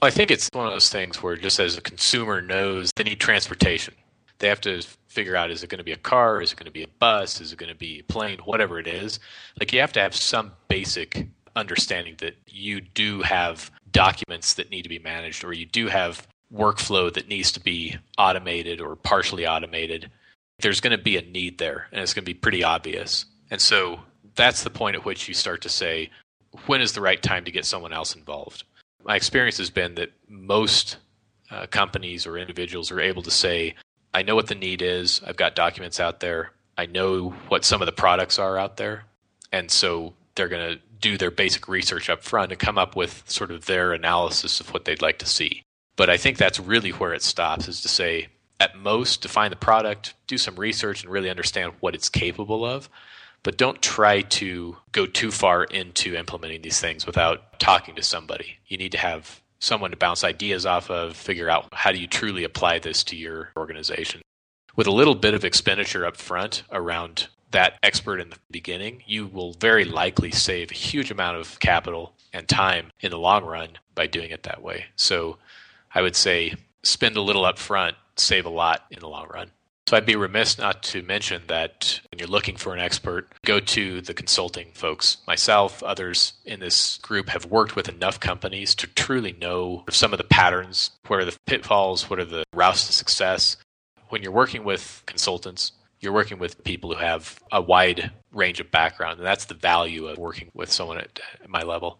I think it's one of those things where just as a consumer knows they need transportation, they have to figure out is it going to be a car, is it going to be a bus, is it going to be a plane, whatever it is. Like you have to have some basic understanding that you do have documents that need to be managed or you do have workflow that needs to be automated or partially automated. There's going to be a need there and it's going to be pretty obvious. And so that's the point at which you start to say, when is the right time to get someone else involved? My experience has been that most uh, companies or individuals are able to say, I know what the need is. I've got documents out there. I know what some of the products are out there. And so they're going to do their basic research up front and come up with sort of their analysis of what they'd like to see. But I think that's really where it stops is to say, at most, define the product, do some research, and really understand what it's capable of. But don't try to go too far into implementing these things without talking to somebody. You need to have someone to bounce ideas off of, figure out how do you truly apply this to your organization. With a little bit of expenditure up front around that expert in the beginning, you will very likely save a huge amount of capital and time in the long run by doing it that way. So I would say spend a little up front, save a lot in the long run. So I'd be remiss not to mention that when you're looking for an expert, go to the consulting folks. Myself, others in this group have worked with enough companies to truly know some of the patterns, what are the pitfalls, what are the routes to success. When you're working with consultants, you're working with people who have a wide range of background, and that's the value of working with someone at my level.